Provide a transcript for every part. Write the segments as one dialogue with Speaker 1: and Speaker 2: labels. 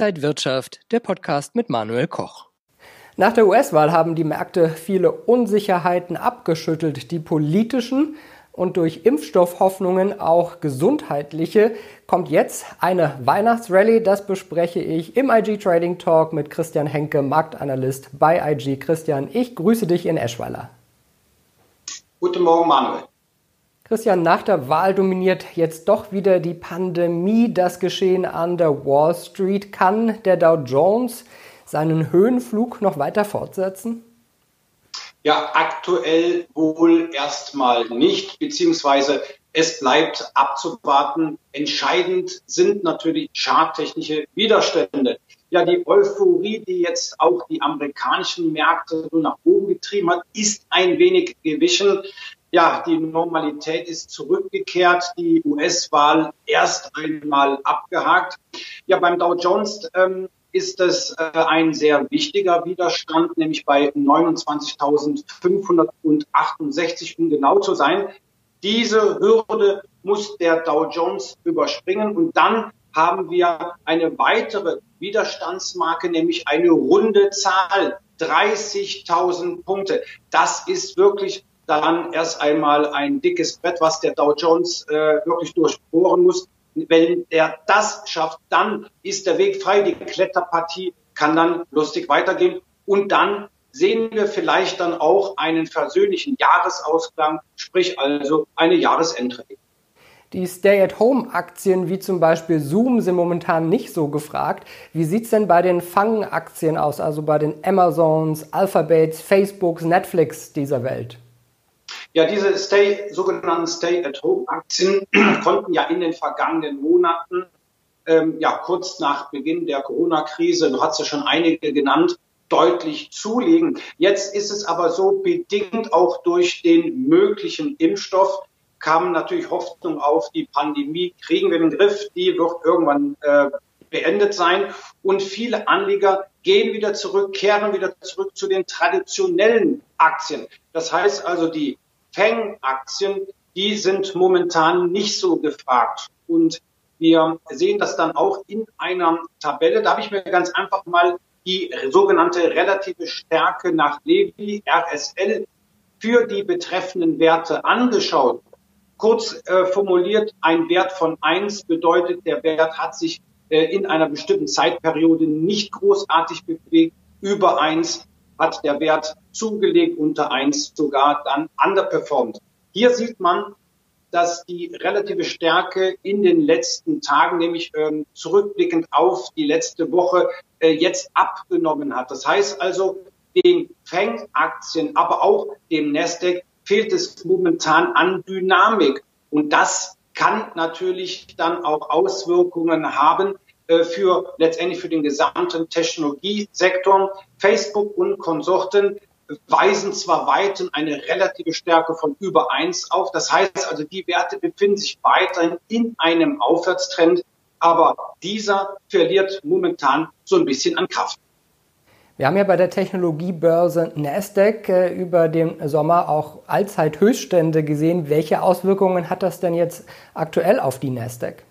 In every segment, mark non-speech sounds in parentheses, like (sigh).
Speaker 1: Inside Wirtschaft, der Podcast mit Manuel Koch.
Speaker 2: Nach der US-Wahl haben die Märkte viele Unsicherheiten abgeschüttelt, die politischen und durch Impfstoffhoffnungen auch gesundheitliche. Kommt jetzt eine Weihnachtsrallye, das bespreche ich im IG Trading Talk mit Christian Henke, Marktanalyst bei IG. Christian, ich grüße dich in Eschweiler.
Speaker 3: Guten Morgen, Manuel.
Speaker 2: Christian, nach der Wahl dominiert jetzt doch wieder die Pandemie das Geschehen an der Wall Street. Kann der Dow Jones seinen Höhenflug noch weiter fortsetzen?
Speaker 3: Ja, aktuell wohl erstmal nicht, beziehungsweise es bleibt abzuwarten. Entscheidend sind natürlich charttechnische Widerstände. Ja, die Euphorie, die jetzt auch die amerikanischen Märkte so nach oben getrieben hat, ist ein wenig gewichen ja, die Normalität ist zurückgekehrt, die US-Wahl erst einmal abgehakt. Ja, beim Dow Jones ähm, ist das äh, ein sehr wichtiger Widerstand, nämlich bei 29.568, um genau zu sein. Diese Hürde muss der Dow Jones überspringen und dann haben wir eine weitere Widerstandsmarke, nämlich eine runde Zahl, 30.000 Punkte. Das ist wirklich dann erst einmal ein dickes Brett, was der Dow Jones äh, wirklich durchbohren muss. Wenn er das schafft, dann ist der Weg frei. Die Kletterpartie kann dann lustig weitergehen. Und dann sehen wir vielleicht dann auch einen versöhnlichen Jahresausklang, sprich also eine Jahresendrate.
Speaker 2: Die Stay-at-Home-Aktien wie zum Beispiel Zoom sind momentan nicht so gefragt. Wie sieht es denn bei den Fang-Aktien aus, also bei den Amazons, Alphabets, Facebooks, Netflix dieser Welt?
Speaker 3: Ja, diese Stay, sogenannten Stay-at-Home-Aktien (clears throat) konnten ja in den vergangenen Monaten, ähm, ja kurz nach Beginn der Corona-Krise, du hast ja schon einige genannt, deutlich zulegen. Jetzt ist es aber so, bedingt auch durch den möglichen Impfstoff kam natürlich Hoffnung auf, die Pandemie kriegen wir den Griff, die wird irgendwann äh, beendet sein. Und viele Anleger gehen wieder zurück, kehren wieder zurück zu den traditionellen Aktien. Das heißt also, die Fang-Aktien, die sind momentan nicht so gefragt. Und wir sehen das dann auch in einer Tabelle. Da habe ich mir ganz einfach mal die sogenannte relative Stärke nach Levi, RSL, für die betreffenden Werte angeschaut. Kurz äh, formuliert, ein Wert von eins bedeutet, der Wert hat sich äh, in einer bestimmten Zeitperiode nicht großartig bewegt. Über eins hat der Wert zugelegt, unter eins sogar dann underperformed. Hier sieht man, dass die relative Stärke in den letzten Tagen, nämlich ähm, zurückblickend auf die letzte Woche, äh, jetzt abgenommen hat. Das heißt also, den Fang-Aktien, aber auch dem Nasdaq fehlt es momentan an Dynamik. Und das kann natürlich dann auch Auswirkungen haben für letztendlich für den gesamten Technologiesektor. Facebook und Konsorten weisen zwar weiterhin eine relative Stärke von über eins auf. Das heißt also, die Werte befinden sich weiterhin in einem Aufwärtstrend, aber dieser verliert momentan so ein bisschen an Kraft.
Speaker 2: Wir haben ja bei der Technologiebörse Nasdaq äh, über den Sommer auch Allzeithöchststände gesehen. Welche Auswirkungen hat das denn jetzt aktuell auf die Nasdaq?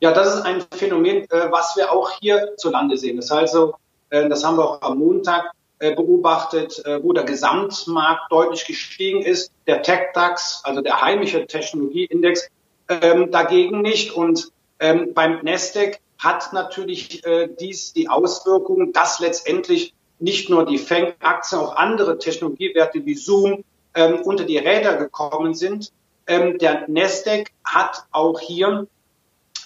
Speaker 3: Ja, das ist ein Phänomen, äh, was wir auch hierzulande sehen. Das, also, äh, das haben wir auch am Montag äh, beobachtet, wo der Gesamtmarkt deutlich gestiegen ist. Der TechDAX, also der heimische Technologieindex, ähm, dagegen nicht. Und ähm, beim Nasdaq hat natürlich dies die Auswirkung, dass letztendlich nicht nur die Fang-Aktien, auch andere Technologiewerte wie Zoom ähm, unter die Räder gekommen sind. Der Nasdaq hat auch hier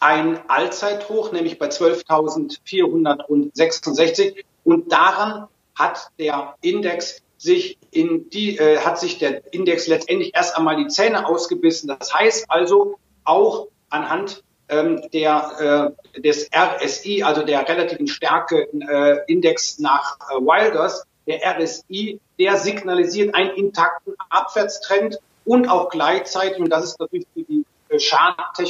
Speaker 3: ein Allzeithoch, nämlich bei 12.466. Und daran hat der Index sich in die, äh, hat sich der Index letztendlich erst einmal die Zähne ausgebissen. Das heißt also auch anhand ähm, der, äh, des RSI, also der relativen Stärke äh, Index nach äh, Wilders, der RSI, der signalisiert einen intakten Abwärtstrend und auch gleichzeitig, und das ist natürlich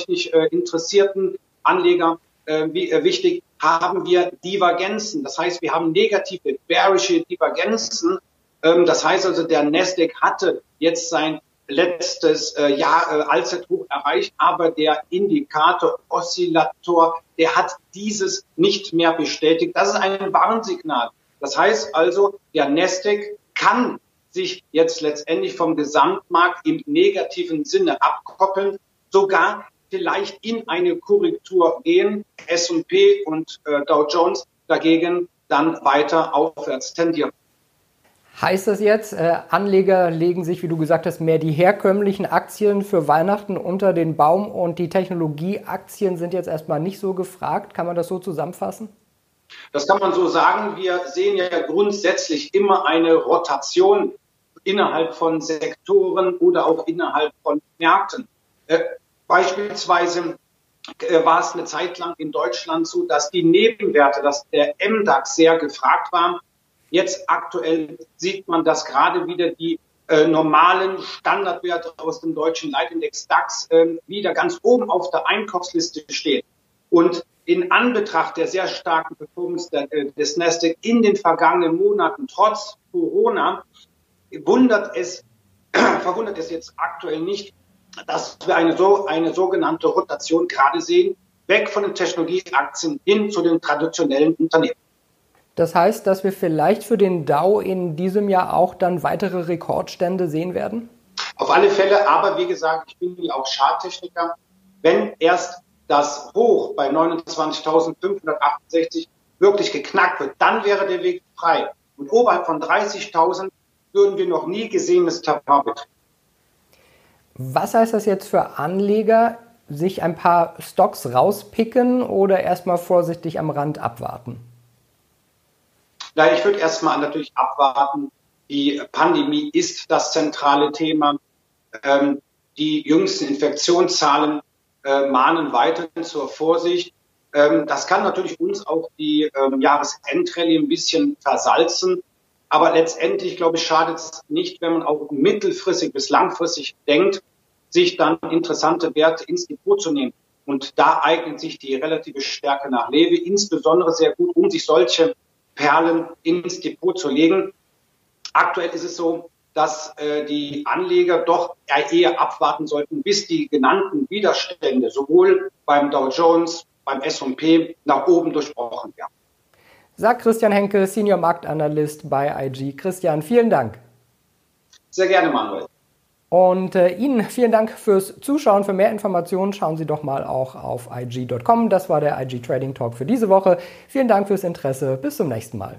Speaker 3: die äh, interessierten Anleger äh, wie, äh, wichtig, haben wir Divergenzen. Das heißt, wir haben negative, bearische Divergenzen. Ähm, das heißt also, der Nasdaq hatte jetzt sein letztes Jahr äh, Allzeithoch erreicht, aber der Indikator Oszillator, der hat dieses nicht mehr bestätigt. Das ist ein Warnsignal. Das heißt also, der Nasdaq kann sich jetzt letztendlich vom Gesamtmarkt im negativen Sinne abkoppeln, sogar vielleicht in eine Korrektur gehen, S&P und äh, Dow Jones dagegen dann weiter aufwärts tendieren.
Speaker 2: Heißt das jetzt, äh, Anleger legen sich, wie du gesagt hast, mehr die herkömmlichen Aktien für Weihnachten unter den Baum und die Technologieaktien sind jetzt erstmal nicht so gefragt? Kann man das so zusammenfassen?
Speaker 3: Das kann man so sagen. Wir sehen ja grundsätzlich immer eine Rotation innerhalb von Sektoren oder auch innerhalb von Märkten. Äh, beispielsweise äh, war es eine Zeit lang in Deutschland so, dass die Nebenwerte, dass der MDAX sehr gefragt war. Jetzt aktuell sieht man, dass gerade wieder die äh, normalen Standardwerte aus dem deutschen Leitindex DAX äh, wieder ganz oben auf der Einkaufsliste stehen. Und in Anbetracht der sehr starken Performance äh, des Nasdaq in den vergangenen Monaten trotz Corona wundert es, (clears throat) verwundert es jetzt aktuell nicht, dass wir eine so eine sogenannte Rotation gerade sehen, weg von den Technologieaktien hin zu den traditionellen Unternehmen.
Speaker 2: Das heißt, dass wir vielleicht für den Dow in diesem Jahr auch dann weitere Rekordstände sehen werden?
Speaker 3: Auf alle Fälle, aber wie gesagt, ich bin ja auch Charttechniker. Wenn erst das Hoch bei 29.568 wirklich geknackt wird, dann wäre der Weg frei. Und oberhalb von 30.000 würden wir noch nie gesehenes Terrain betreten.
Speaker 2: Was heißt das jetzt für Anleger, sich ein paar Stocks rauspicken oder erstmal vorsichtig am Rand abwarten?
Speaker 3: Na, ich würde erstmal natürlich abwarten. Die Pandemie ist das zentrale Thema. Ähm, die jüngsten Infektionszahlen äh, mahnen weiterhin zur Vorsicht. Ähm, das kann natürlich uns auch die ähm, Jahresendrallye ein bisschen versalzen. Aber letztendlich, glaube ich, schadet es nicht, wenn man auch mittelfristig bis langfristig denkt, sich dann interessante Werte ins Depot zu nehmen. Und da eignet sich die relative Stärke nach Lewe insbesondere sehr gut, um sich solche Perlen ins Depot zu legen. Aktuell ist es so, dass äh, die Anleger doch eher abwarten sollten, bis die genannten Widerstände sowohl beim Dow Jones, beim S&P nach oben durchbrochen werden
Speaker 2: sagt Christian Henke, Senior Marktanalyst bei IG. Christian, vielen Dank.
Speaker 3: Sehr gerne, Manuel.
Speaker 2: Und äh, Ihnen vielen Dank fürs Zuschauen. Für mehr Informationen schauen Sie doch mal auch auf IG.com. Das war der IG Trading Talk für diese Woche. Vielen Dank fürs Interesse. Bis zum nächsten Mal.